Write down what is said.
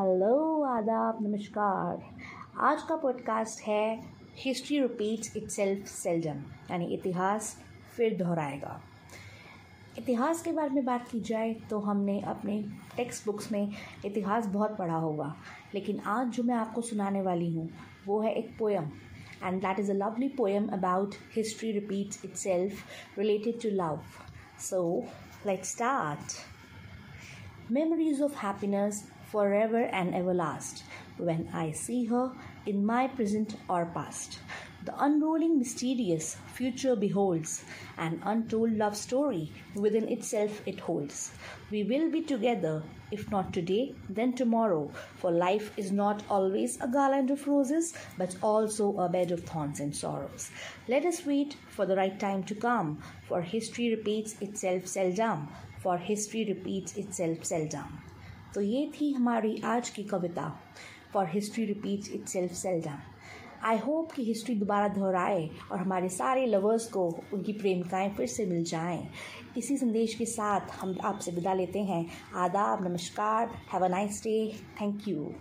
नमस्कार। आज का पॉडकास्ट है history repeats itself seldom यानी इतिहास फिर दोहराएगा। इतिहास के बारे में बात की जाए तो हमने अपने टेक्स्ट बुक्स में इतिहास बहुत पढ़ा होगा, लेकिन आज जो मैं आपको सुनाने वाली हूँ, वो है एक poem and that is a lovely poem about history repeats itself related to love so let's start Memories of happiness forever and ever last when I see her in my present or past. The unrolling mysterious future beholds, an untold love story within itself it holds. We will be together, if not today, then tomorrow, for life is not always a garland of roses, but also a bed of thorns and sorrows. Let us wait for the right time to come, for history repeats itself seldom, for history repeats itself seldom. तो ये थी हमारी आज की कविता। For history repeats itself seldom I hope कि history दोबारा दोहराए और हमारे सारे लवर्स को उनकी प्रेमिकाएँ फिर से मिल जाएँ। इसी संदेश के साथ हम आपसे विदा लेते हैं। आदाब, नमस्कार have a nice day thank you